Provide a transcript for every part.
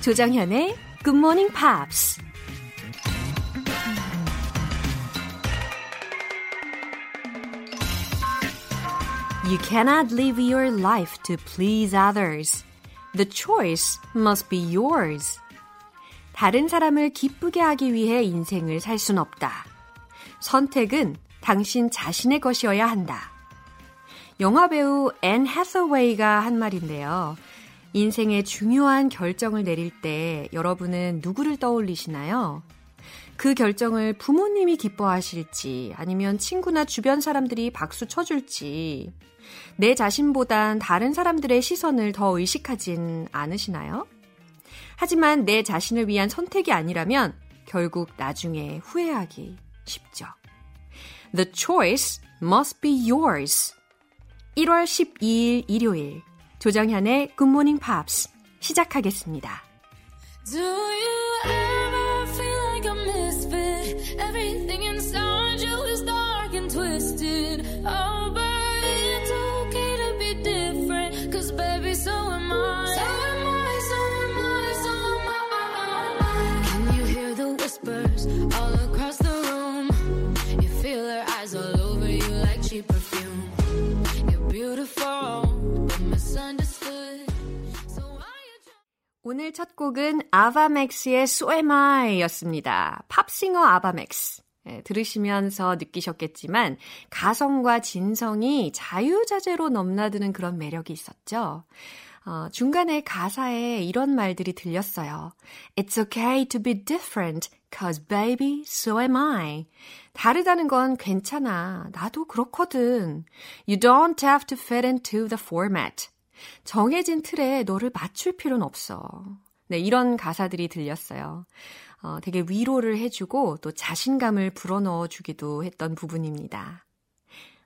조정현의 Good Morning Pops. You cannot live your life to please others. The choice must be yours. 다른 사람을 기쁘게 하기 위해 인생을 살 순 없다. 선택은 당신 자신의 것이어야 한다. 영화배우 앤 해서웨이가 한 말인데요. 인생의 중요한 결정을 내릴 때 여러분은 누구를 떠올리시나요? 그 결정을 부모님이 기뻐하실지 아니면 친구나 주변 사람들이 박수 쳐줄지 내 자신보단 다른 사람들의 시선을 더 의식하진 않으시나요? 하지만 내 자신을 위한 선택이 아니라면 결국 나중에 후회하기 쉽죠. The choice must be yours. 1월 12일 일요일 조정현의 Morning Pops 시작하겠습니다. 오늘 첫 곡은 아바맥스의 So Am I 였습니다. 팝싱어 아바맥스. 예, 들으시면서 느끼셨겠지만 가성과 진성이 자유자재로 넘나드는 그런 매력이 있었죠. 어, 중간에 가사에 이런 말들이 들렸어요. It's okay to be different, cause baby, so am I. 다르다는 건 괜찮아. 나도 그렇거든. You don't have to fit into the format. 정해진 틀에 너를 맞출 필요는 없어. 네, 이런 가사들이 들렸어요. 어, 되게 위로를 해주고 또 자신감을 불어넣어 주기도 했던 부분입니다.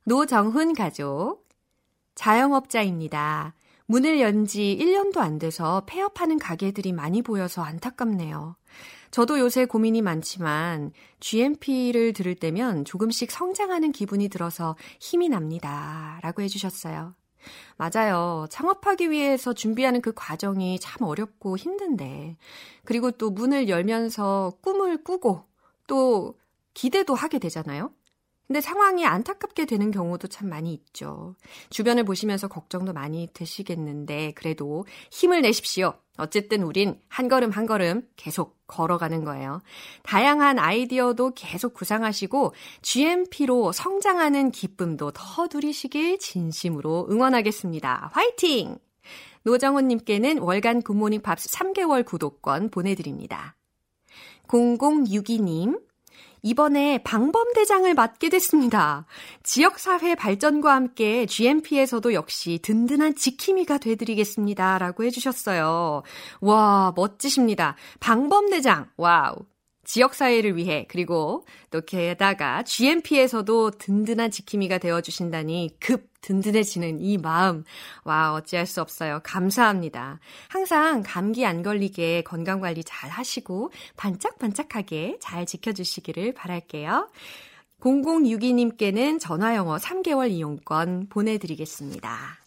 노정훈 가족. 자영업자입니다. 문을 연 지 1년도 안 돼서 폐업하는 가게들이 많이 보여서 안타깝네요. 저도 요새 고민이 많지만 GMP를 들을 때면 조금씩 성장하는 기분이 들어서 힘이 납니다. 라고 해주셨어요. 맞아요. 창업하기 위해서 준비하는 그 과정이 참 어렵고 힘든데. 그리고 또 문을 열면서 꿈을 꾸고 또 기대도 하게 되잖아요. 근데 상황이 안타깝게 되는 경우도 참 많이 있죠. 주변을 보시면서 걱정도 많이 되시겠는데, 그래도 힘을 내십시오. 어쨌든 우린 한 걸음 한 걸음 계속 걸어가는 거예요. 다양한 아이디어도 계속 구상하시고, GMP로 성장하는 기쁨도 더 누리시길 진심으로 응원하겠습니다. 화이팅! 노정훈님께는 월간 Good Morning Pops 3개월 구독권 보내드립니다. 0062님, 이번에 방범대장을 맡게 됐습니다. 지역사회 발전과 함께 GMP에서도 역시 든든한 지킴이가 되드리겠습니다. 라고 해주셨어요. 와, 멋지십니다. 방범대장, wow. 지역 사회를 위해, 그리고 또 게다가 GMP에서도 든든한 지킴이가 되어 주신다니 급 든든해지는 이 마음. 와, 어찌할 수 없어요. 감사합니다. 항상 감기 안 걸리게 건강 관리 잘 하시고 반짝반짝하게 잘 지켜 주시기를 바랄게요. 0062님께는 전화영어 3개월 이용권 보내드리겠습니다.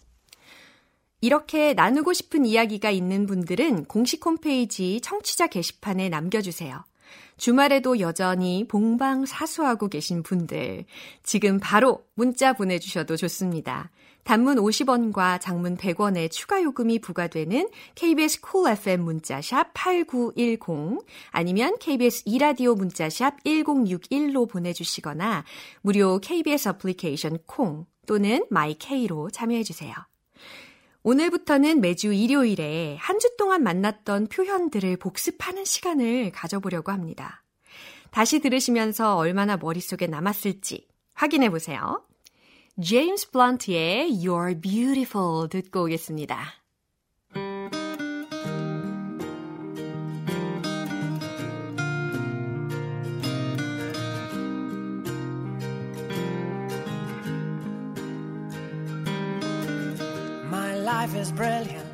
이렇게 나누고 싶은 이야기가 있는 분들은 공식 홈페이지 청취자 게시판에 남겨주세요. 주말에도 여전히 본방 사수하고 계신 분들, 지금 바로 문자 보내주셔도 좋습니다. 단문 50원과 장문 100원의 추가 요금이 부과되는 KBS Cool FM 문자샵 8910 아니면 KBS 2라디오 문자샵 1061로 보내주시거나 무료 KBS 어플리케이션 콩 또는 마이케이로 참여해주세요. 오늘부터는 매주 일요일에 한 주 동안 만났던 표현들을 복습하는 시간을 가져보려고 합니다. 다시 들으시면서 얼마나 머릿속에 남았을지 확인해 보세요. 제임스 블런트의 You're Beautiful 듣고 오겠습니다. Life is brilliant.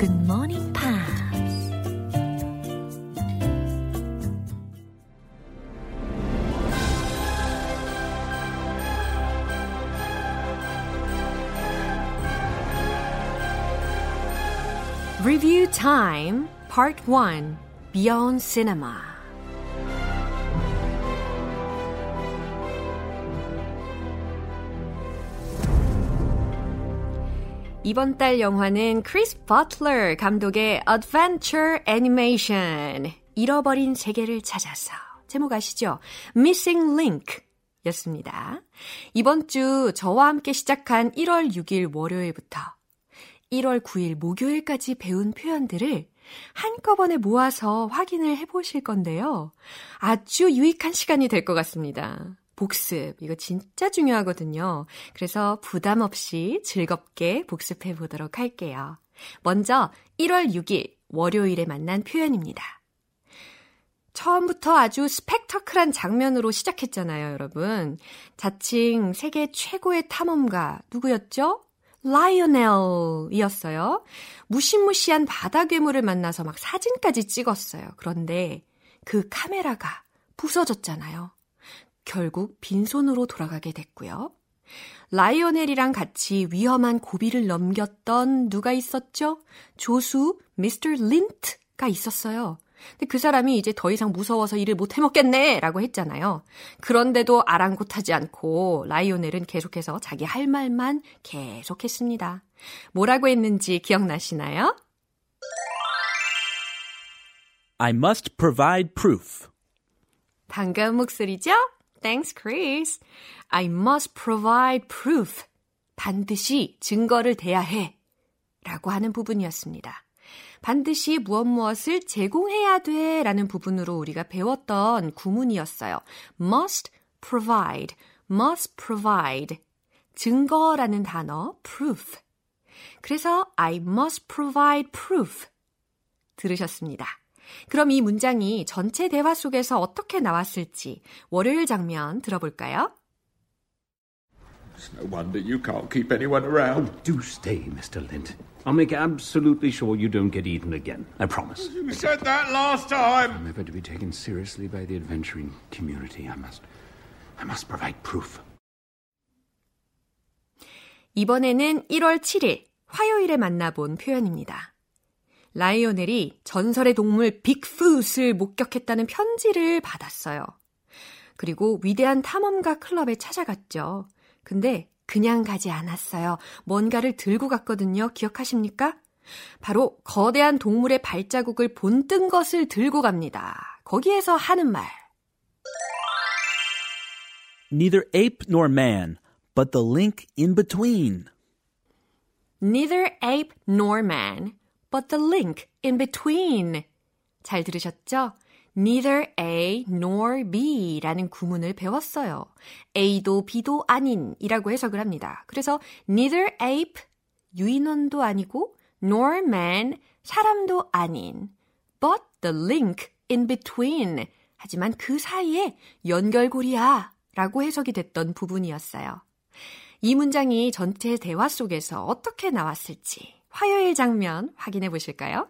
굿모닝 팝스 Review Time Part 1 Beyond Cinema 이번 달 영화는 크리스 버틀러 감독의 Adventure Animation 잃어버린 세계를 찾아서 제목 아시죠? Missing Link 였습니다. 이번 주 저와 함께 시작한 1월 6일 월요일부터 1월 9일 목요일까지 배운 표현들을 한꺼번에 모아서 확인을 해보실 건데요. 아주 유익한 시간이 될 것 같습니다. 복습, 이거 진짜 중요하거든요. 그래서 부담 없이 즐겁게 복습해 보도록 할게요. 먼저 1월 6일 월요일에 만난 표현입니다. 처음부터 아주 스펙터클한 장면으로 시작했잖아요, 여러분. 자칭 세계 최고의 탐험가 누구였죠? 라이오넬이었어요. 무시무시한 바다 괴물을 만나서 막 사진까지 찍었어요. 그런데 그 카메라가 부서졌잖아요. 결국 빈손으로 돌아가게 됐고요. 라이오넬이랑 같이 위험한 고비를 넘겼던 누가 있었죠? 조수 미스터 린트가 있었어요. 근데 그 사람이 이제 더 이상 무서워서 일을 못 해먹겠네! 라고 했잖아요. 그런데도 아랑곳하지 않고 라이오넬은 계속해서 자기 할 말만 계속했습니다. 뭐라고 했는지 기억나시나요? I must provide proof. 반가운 목소리죠? Thanks, Chris. I must provide proof. 반드시 증거를 대야 해. 라고 하는 부분이었습니다. 반드시 무엇 무엇을 제공해야 돼 라는 부분으로 우리가 배웠던 구문이었어요. must provide, must provide. 증거라는 단어, proof. 그래서 I must provide proof. 들으셨습니다. 그럼 이 문장이 전체 대화 속에서 어떻게 나왔을지 월요일 장면 들어볼까요? It's no wonder you can't keep anyone around. Oh, do stay, Mr. Lint. I'll make absolutely sure you don't get eaten again. I promise. You said that last time. I'm ever to be taken seriously by the adventuring community. I must. I must provide proof. 이번에는 1월 7일 화요일에 만나본 표현입니다. 라이오넬이 전설의 동물 빅풋을 목격했다는 편지를 받았어요. 그리고 위대한 탐험가 클럽에 찾아갔죠. 근데 그냥 가지 않았어요. 뭔가를 들고 갔거든요. 기억하십니까? 바로 거대한 동물의 발자국을 본뜬 것을 들고 갑니다. 거기에서 하는 말. Neither ape nor man, but the link in between. Neither ape nor man, but the link in between. 잘 들으셨죠? neither A nor B 라는 구문을 배웠어요. A도 B도 아닌 이라고 해석을 합니다. 그래서 neither ape, 유인원도 아니고 nor man, 사람도 아닌 but the link in between 하지만 그 사이에 연결고리야 라고 해석이 됐던 부분이었어요. 이 문장이 전체 대화 속에서 어떻게 나왔을지 화요일 장면 확인해 보실까요?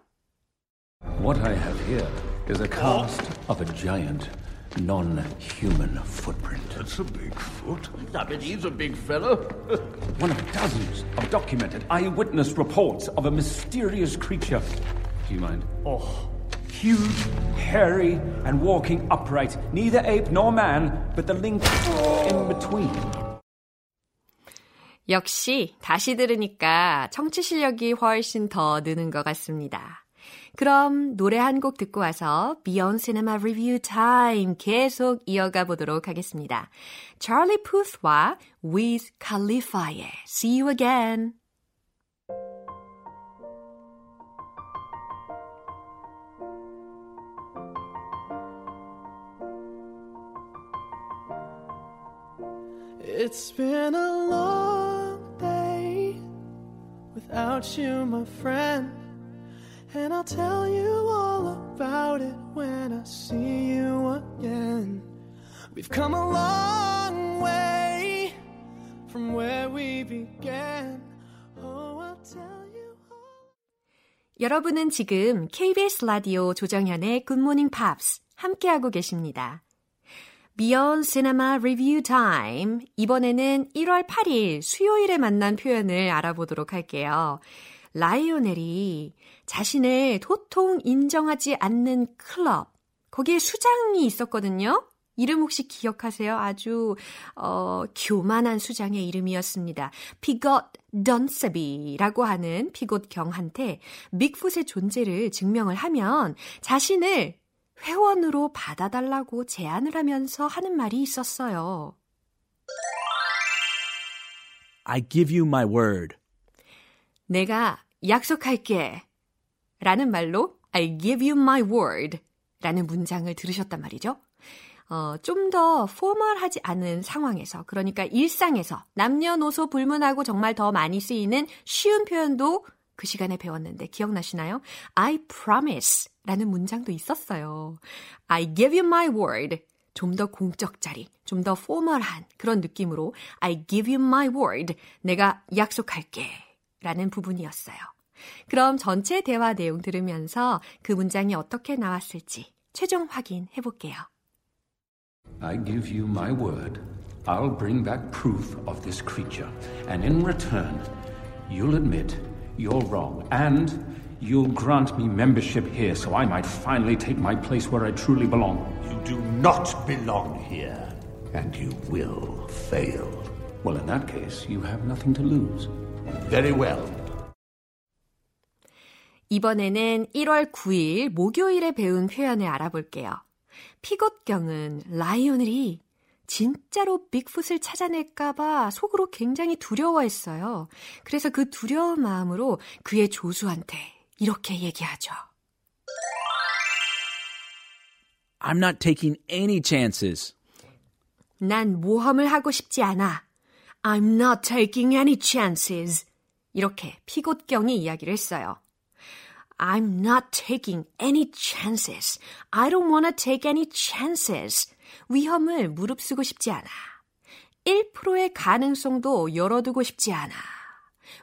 What I have here is a cast of a giant, non-human footprint. That's a big foot. I bet he's a big fellow. One of dozens of documented eyewitness reports of a mysterious creature. Do you mind? Oh. Huge, hairy, and walking upright. Neither ape nor man, but the link in between. 역시 다시 들으니까 청취 실력이 훨씬 더 느는 것 같습니다. 그럼 노래 한 곡 듣고 와서 Beyond Cinema Review Time 계속 이어가 보도록 하겠습니다. Charlie Puth와 Wiz Khalifa의 See You Again. It's been a long without you, my friend. And I'll tell you all about it when I see you again. We've come a long way from where we began. Oh, I'll tell you all. 여러분은 지금 KBS 라디오 조정현의 굿모닝 팝스 함께하고 계십니다. Beyond Cinema 리뷰 타임. 이번에는 1월 8일 수요일에 만난 표현을 알아보도록 할게요. 라이오넬이 자신을 도통 인정하지 않는 클럽, 거기에 수장이 있었거든요. 이름 혹시 기억하세요? 아주 어, 교만한 수장의 이름이었습니다. 피곳 던스비라고 하는 피곳 경한테 빅풋의 존재를 증명을 하면 자신을 회원으로 받아달라고 제안을 하면서 하는 말이 있었어요. I give you my word. 내가 약속할게. 라는 말로 I give you my word 라는 문장을 들으셨단 말이죠. 어, 좀 더 포멀하지 않은 상황에서, 그러니까 일상에서 남녀노소 불문하고 정말 더 많이 쓰이는 쉬운 표현도 그 시간에 배웠는데 기억나시나요? I promise 라는 문장도 있었어요. I give you my word. 좀 더 공적 자리, 좀 더 포멀한 그런 느낌으로 I give you my word. 내가 약속할게. 라는 부분이었어요. 그럼 전체 대화 내용 들으면서 그 문장이 어떻게 나왔을지 최종 확인해 볼게요. I give you my word. I'll bring back proof of this creature. And in return, you'll admit you're wrong. And you'll grant me membership here so I might finally take my place where I truly belong. You do not belong here, and you will fail. Well, in that case, you have nothing to lose. Very well. 이번에는 1월 9일 목요일에 배운 표현을 알아볼게요. 피곤경은 라이오넬이 진짜로 빅풋을 찾아낼까봐 속으로 굉장히 두려워했어요. 그래서 그 두려운 마음으로 그의 조수한테 이렇게 얘기하죠. I'm not taking any chances. 난 모험을 하고 싶지 않아. I'm not taking any chances. 이렇게 피곤경이 이야기를 했어요. I'm not taking any chances. I don't want to take any chances. 위험을 무릅쓰고 싶지 않아. 1%의 가능성도 열어두고 싶지 않아.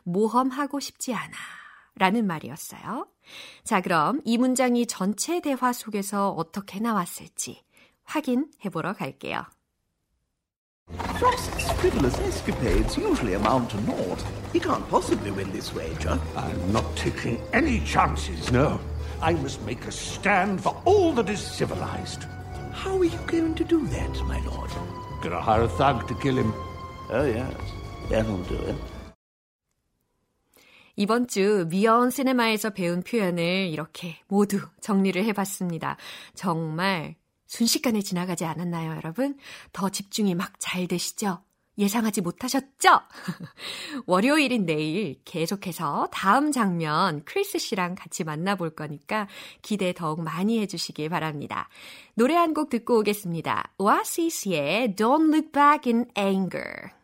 모험하고 싶지 않아. 라는 말이었어요. 자, 그럼 이 문장이 전체 대화 속에서 어떻게 나왔을지 확인해 보러 갈게요. Frost's frivolous escapades usually amount to naught. He can't possibly win this wager. I'm not taking any chances, no. I must make a stand for all that is civilized. How are you going to do that, my lord? Gonna hire a thug to kill him. Oh, yes. That'll do it. 이번 주 미연 시네마에서 배운 표현을 이렇게 모두 정리를 해봤습니다. 정말 순식간에 지나가지 않았나요, 여러분? 더 집중이 막 잘 되시죠? 예상하지 못하셨죠? 월요일인 내일 계속해서 다음 장면 크리스 씨랑 같이 만나볼 거니까 기대 더욱 많이 해주시길 바랍니다. 노래 한 곡 듣고 오겠습니다. 오아시스의 Don't Look Back in Anger.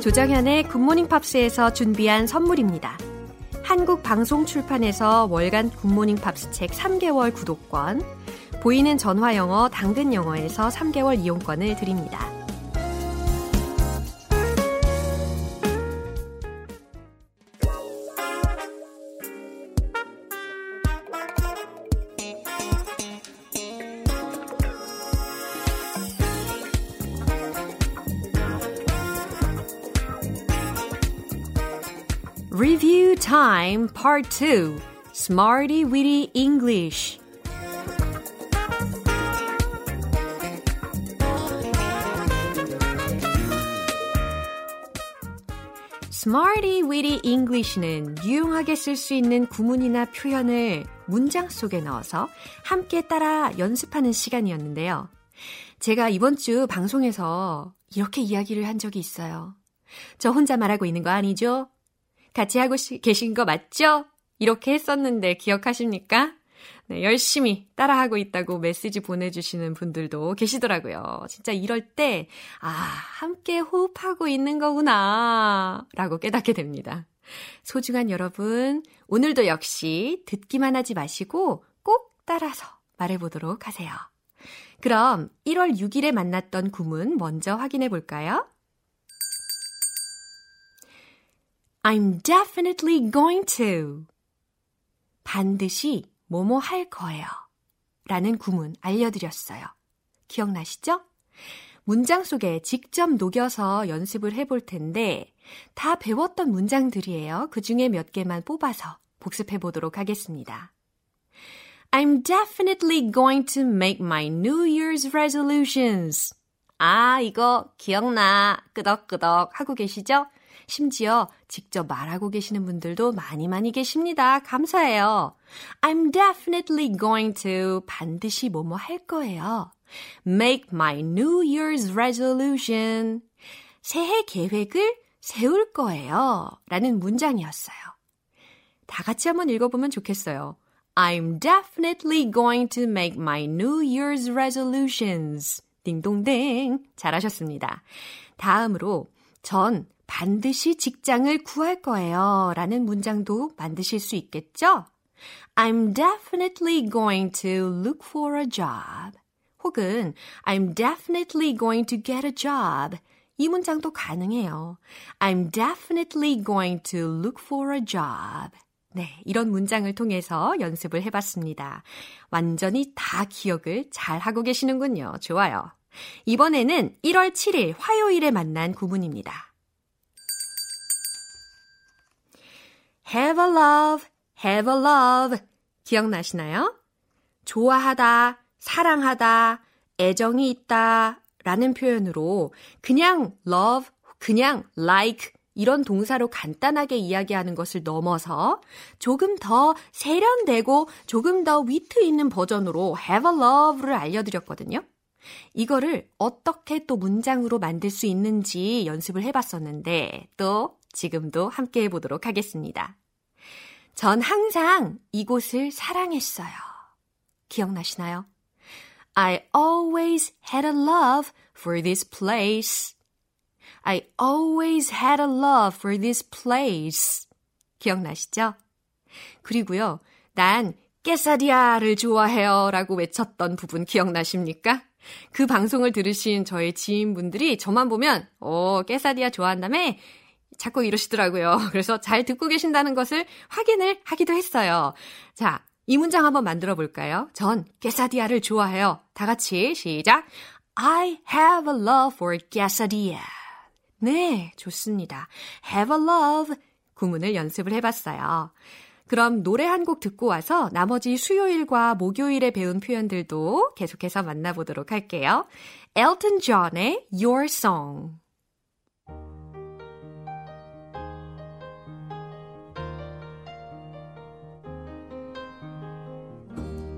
조정현의 굿모닝 팝스에서 준비한 선물입니다. 한국 방송 출판에서 월간 굿모닝 팝스 책 3개월 구독권, 보이는 전화 영어 당근 영어에서 3개월 이용권을 드립니다. Time Part 2 Smarty Weedy English Smarty Weedy English는 유용하게 쓸 수 있는 구문이나 표현을 문장 속에 넣어서 함께 따라 연습하는 시간이었는데요. 제가 이번 주 방송에서 이렇게 이야기를 한 적이 있어요. 저 혼자 말하고 있는 거 아니죠? 같이 하고 계신 거 맞죠? 이렇게 했었는데 기억하십니까? 네, 열심히 따라하고 있다고 메시지 보내주시는 분들도 계시더라고요. 진짜 이럴 때, 아, 함께 호흡하고 있는 거구나, 라고 깨닫게 됩니다. 소중한 여러분, 오늘도 역시 듣기만 하지 마시고 꼭 따라서 말해보도록 하세요. 그럼 1월 6일에 만났던 구문 먼저 확인해 볼까요? I'm definitely going to. 반드시 뭐뭐 할 거예요. 라는 구문 알려드렸어요. 기억나시죠? 문장 속에 직접 녹여서 연습을 해볼 텐데 다 배웠던 문장들이에요. 그 중에 몇 개만 뽑아서 복습해 보도록 하겠습니다. I'm definitely going to make my New Year's resolutions. 아, 이거 기억나. 끄덕끄덕 하고 계시죠? 심지어 직접 말하고 계시는 분들도 많이 많이 계십니다. 감사해요. I'm definitely going to 반드시 뭐뭐 할 거예요. Make my New Year's resolution. 새해 계획을 세울 거예요. 라는 문장이었어요. 다 같이 한번 읽어보면 좋겠어요. I'm definitely going to make my New Year's resolutions. 딩동댕. 잘하셨습니다. 다음으로 전 반드시 직장을 구할 거예요. 라는 문장도 만드실 수 있겠죠? I'm definitely going to look for a job. 혹은 I'm definitely going to get a job. 이 문장도 가능해요. I'm definitely going to look for a job. 네, 이런 문장을 통해서 연습을 해봤습니다. 완전히 다 기억을 잘 하고 계시는군요. 좋아요. 이번에는 1월 7일 화요일에 만난 구문입니다. Have a love, have a love. 기억나시나요? 좋아하다, 사랑하다, 애정이 있다 라는 표현으로 그냥 love, 그냥 like 이런 동사로 간단하게 이야기하는 것을 넘어서 조금 더 세련되고 조금 더 위트 있는 버전으로 have a love를 알려드렸거든요. 이거를 어떻게 또 문장으로 만들 수 있는지 연습을 해봤었는데 또 지금도 함께 해보도록 하겠습니다. 전 항상 이곳을 사랑했어요. 기억나시나요? I always had a love for this place. I always had a love for this place. 기억나시죠? 그리고요, 난 깨사디아를 좋아해요 라고 외쳤던 부분 기억나십니까? 그 방송을 들으신 저의 지인분들이 저만 보면, 어, 깨사디아 좋아한다며? 자꾸 이러시더라고요. 그래서 잘 듣고 계신다는 것을 확인을 하기도 했어요. 자, 이 문장 한번 만들어 볼까요? 전 quesadill아를 좋아해요. 다 같이 시작. I have a love for quesadilla. 네, 좋습니다. have a love 구문을 연습을 해봤어요. 그럼 노래 한 곡 듣고 와서 나머지 수요일과 목요일에 배운 표현들도 계속해서 만나보도록 할게요. 엘튼 존의 Your Song.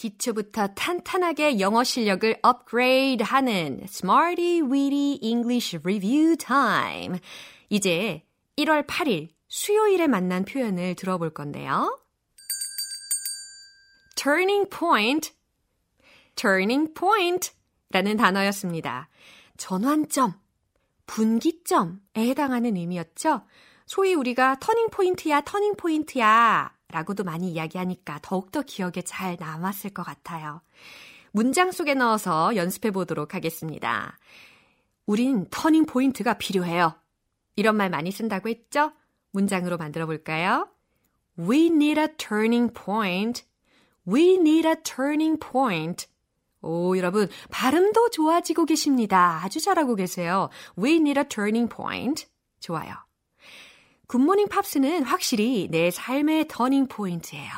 기초부터 탄탄하게 영어 실력을 업그레이드 하는 Smarty Weedy English Review Time. 이제 1월 8일 수요일에 만난 표현을 들어볼 건데요. turning point, turning point 라는 단어였습니다. 전환점, 분기점에 해당하는 의미였죠. 소위 우리가 터닝 포인트야, 터닝 포인트야 라고도 많이 이야기하니까 더욱더 기억에 잘 남았을 것 같아요. 문장 속에 넣어서 연습해 보도록 하겠습니다. 우린 터닝 포인트가 필요해요. 이런 말 많이 쓴다고 했죠? 문장으로 만들어 볼까요? We need a turning point. We need a turning point. 오, 여러분, 발음도 좋아지고 계십니다. 아주 잘하고 계세요. We need a turning point. 좋아요. 굿모닝 팝스는 확실히 내 삶의 터닝 포인트예요.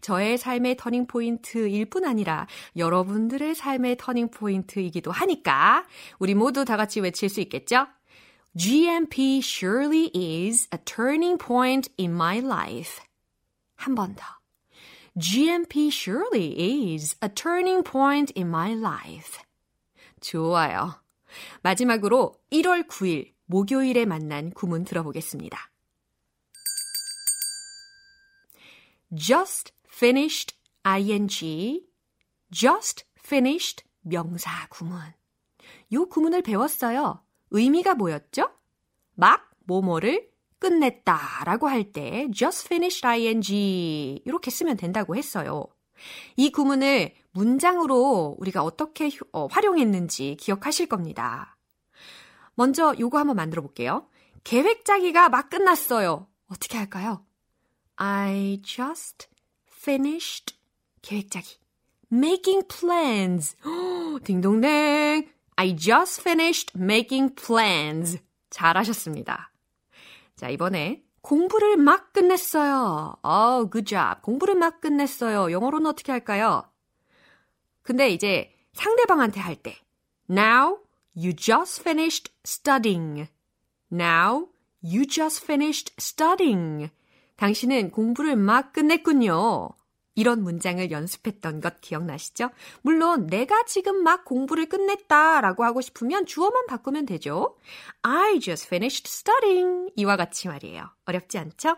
저의 삶의 터닝 포인트일 뿐 아니라 여러분들의 삶의 터닝 포인트이기도 하니까 우리 모두 다 같이 외칠 수 있겠죠? GMP surely is a turning point in my life. 한 번 더. GMP surely is a turning point in my life. 좋아요. 마지막으로 1월 9일 목요일에 만난 구문 들어보겠습니다. just finished ing just finished 명사 구문. 요 구문을 배웠어요. 의미가 뭐였죠? 막 뭐뭐를 끝냈다 라고 할 때 just finished ing 이렇게 쓰면 된다고 했어요. 이 구문을 문장으로 우리가 어떻게 어, 활용했는지 기억하실 겁니다. 먼저 요거 한번 만들어 볼게요. 계획 짜기가 막 끝났어요. 어떻게 할까요? I just finished 계획 짜기. making plans. 딩동댕. I just finished making plans. 잘하셨습니다. 자, 이번에 공부를 막 끝냈어요. Oh, good job. 공부를 막 끝냈어요. 영어로는 어떻게 할까요? 근데 이제 상대방한테 할 때 Now you just finished studying. Now you just finished studying. 당신은 공부를 막 끝냈군요. 이런 문장을 연습했던 것 기억나시죠? 물론 내가 지금 막 공부를 끝냈다 라고 하고 싶으면 주어만 바꾸면 되죠. I just finished studying. 이와 같이 말이에요. 어렵지 않죠?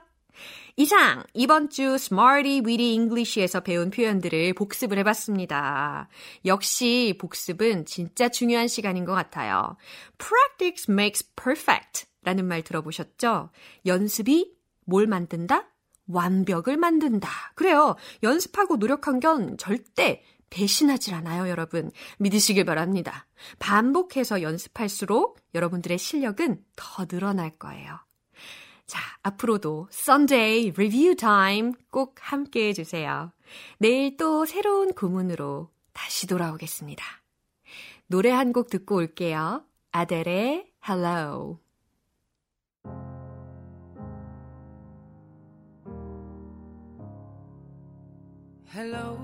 이상 이번 주 Smarty Weedy English에서 배운 표현들을 복습을 해봤습니다. 역시 복습은 진짜 중요한 시간인 것 같아요. Practice makes perfect 라는 말 들어보셨죠? 연습이 뭘 만든다? 완벽을 만든다. 그래요. 연습하고 노력한 건 절대 배신하질 않아요, 여러분. 믿으시길 바랍니다. 반복해서 연습할수록 여러분들의 실력은 더 늘어날 거예요. 자, 앞으로도 Sunday Review Time 꼭 함께 해주세요. 내일 또 새로운 구문으로 다시 돌아오겠습니다. 노래 한 곡 듣고 올게요. 아델의 Hello. Hello,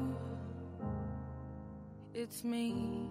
it's me.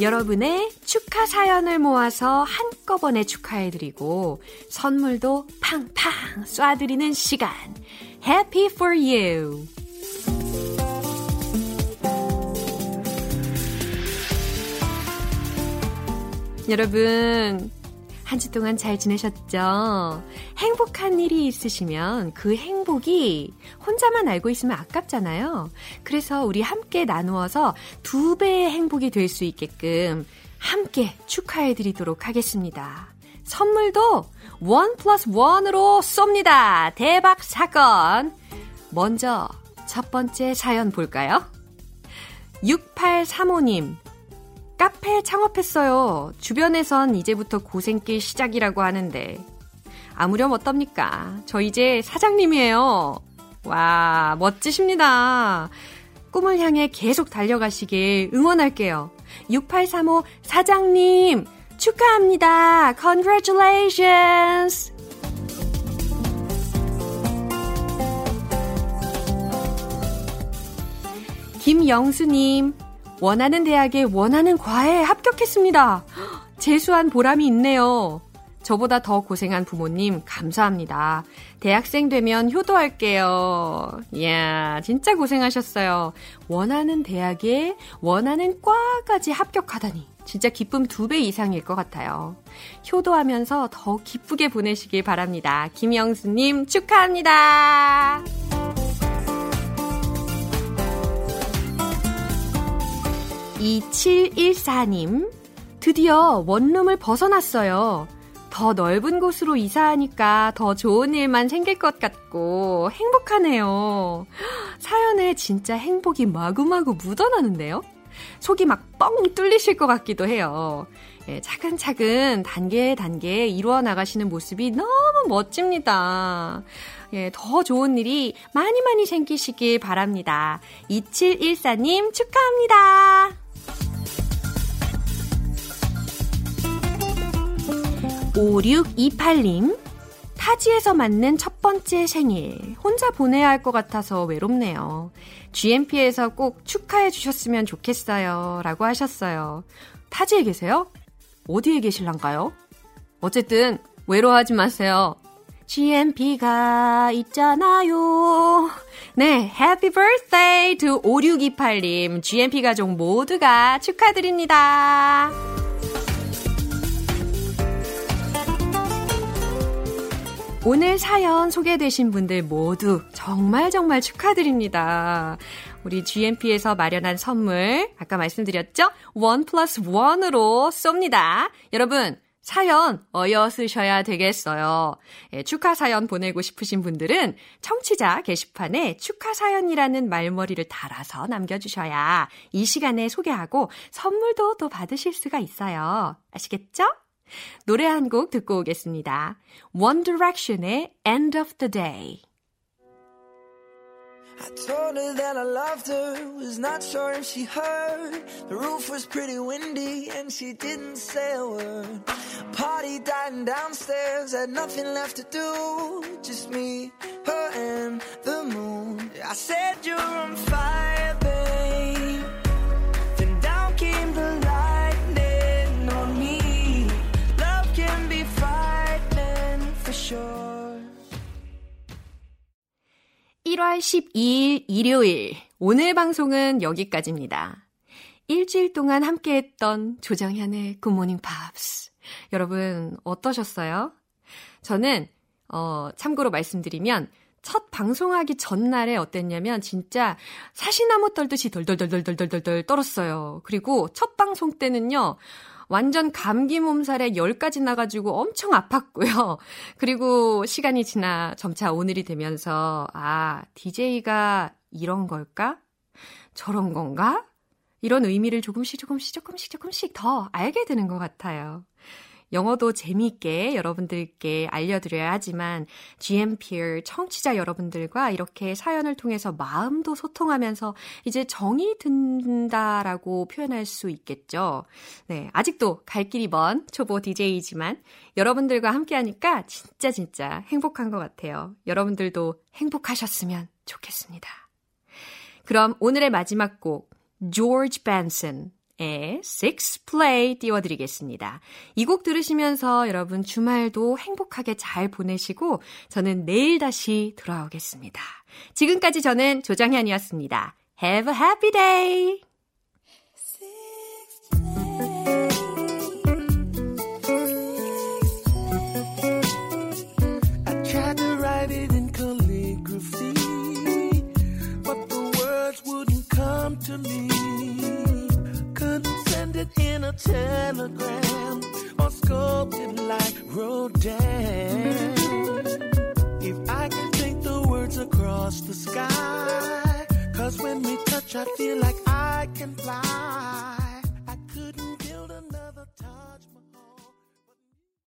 여러분의 축하 사연을 모아서 한꺼번에 축하해드리고 선물도 팡팡 쏴드리는 시간. Happy for you. 여러분, 한 주 동안 잘 지내셨죠? 행복한 일이 있으시면 그 행복이 혼자만 알고 있으면 아깝잖아요. 그래서 우리 함께 나누어서 두 배의 행복이 될 수 있게끔 함께 축하해 드리도록 하겠습니다. 선물도 원 플러스 원으로 쏩니다. 대박 사건. 먼저 첫 번째 사연 볼까요? 6835님. 카페 창업했어요. 주변에선 이제부터 고생길 시작이라고 하는데. 아무렴 어떻습니까? 저 이제 사장님이에요. 와, 멋지십니다. 꿈을 향해 계속 달려가시길 응원할게요. 6835 사장님, 축하합니다. Congratulations! 김영수님, 원하는 대학에 원하는 과에 합격했습니다. 재수한 보람이 있네요. 저보다 더 고생한 부모님 감사합니다. 대학생 되면 효도할게요. 이야, 진짜 고생하셨어요. 원하는 대학에 원하는 과까지 합격하다니. 진짜 기쁨 두 배 이상일 것 같아요. 효도하면서 더 기쁘게 보내시길 바랍니다. 김영수님 축하합니다. 2714님, 드디어 원룸을 벗어났어요. 더 넓은 곳으로 이사하니까 더 좋은 일만 생길 것 같고 행복하네요. 사연에 진짜 행복이 마구마구 묻어나는데요? 속이 막 뻥 뚫리실 것 같기도 해요. 예, 차근차근 단계 단계 이루어 나가시는 모습이 너무 멋집니다. 예, 더 좋은 일이 많이 많이 생기시길 바랍니다. 2714님 축하합니다. 5628님, 타지에서 맞는 첫 번째 생일. 혼자 보내야 할 것 같아서 외롭네요. GMP에서 꼭 축하해 주셨으면 좋겠어요. 라고 하셨어요. 타지에 계세요? 어디에 계실란가요? 어쨌든, 외로워하지 마세요. GMP가 있잖아요. 네, Happy Birthday to 5628님. GMP 가족 모두가 축하드립니다. 오늘 사연 소개되신 분들 모두 정말 정말 축하드립니다. 우리 GMP에서 마련한 선물, 아까 말씀드렸죠? 원 플러스 원으로 쏩니다. 여러분, 사연 어여 쓰셔야 되겠어요. 예, 축하 사연 보내고 싶으신 분들은 청취자 게시판에 축하 사연이라는 말머리를 달아서 남겨주셔야 이 시간에 소개하고 선물도 또 받으실 수가 있어요. 아시겠죠? 노래 한 곡 듣고 오겠습니다. One Direction의 End of the Day. I told her that I loved her, was not sure if she heard. The roof was pretty windy and she didn't say a word. Party dying downstairs, had nothing left to do. Just me, her, and the moon. I said you're on fire, babe. 1월 12일 일요일. 오늘 방송은 여기까지입니다. 일주일 동안 함께 했던 조정현의 굿모닝 팝스. 여러분, 어떠셨어요? 저는, 어, 참고로 말씀드리면, 첫 방송하기 전날에 어땠냐면, 진짜 사시나무 떨듯이 덜덜덜덜덜덜덜 떨었어요. 그리고 첫 방송 때는요, 완전 감기 몸살에 열까지 나가지고 엄청 아팠고요. 그리고 시간이 지나 점차 오늘이 되면서, 아, DJ가 이런 걸까? 저런 건가? 이런 의미를 조금씩 조금씩 조금씩 조금씩 더 알게 되는 것 같아요. 영어도 재미있게 여러분들께 알려드려야 하지만 GMPR 청취자 여러분들과 이렇게 사연을 통해서 마음도 소통하면서 이제 정이 든다라고 표현할 수 있겠죠. 네, 아직도 갈 길이 먼 초보 DJ이지만 여러분들과 함께하니까 진짜 진짜 행복한 것 같아요. 여러분들도 행복하셨으면 좋겠습니다. 그럼 오늘의 마지막 곡 George Benson 의 Six Play 띄워드리겠습니다. 이 곡 들으시면서 여러분 주말도 행복하게 잘 보내시고 저는 내일 다시 돌아오겠습니다. 지금까지 저는 조장현이었습니다. Have a happy day! To write a telegram or sculpted like Rodin. If I can think the words across the sky, cause when we touch, I feel like I can fly. I couldn't build another time.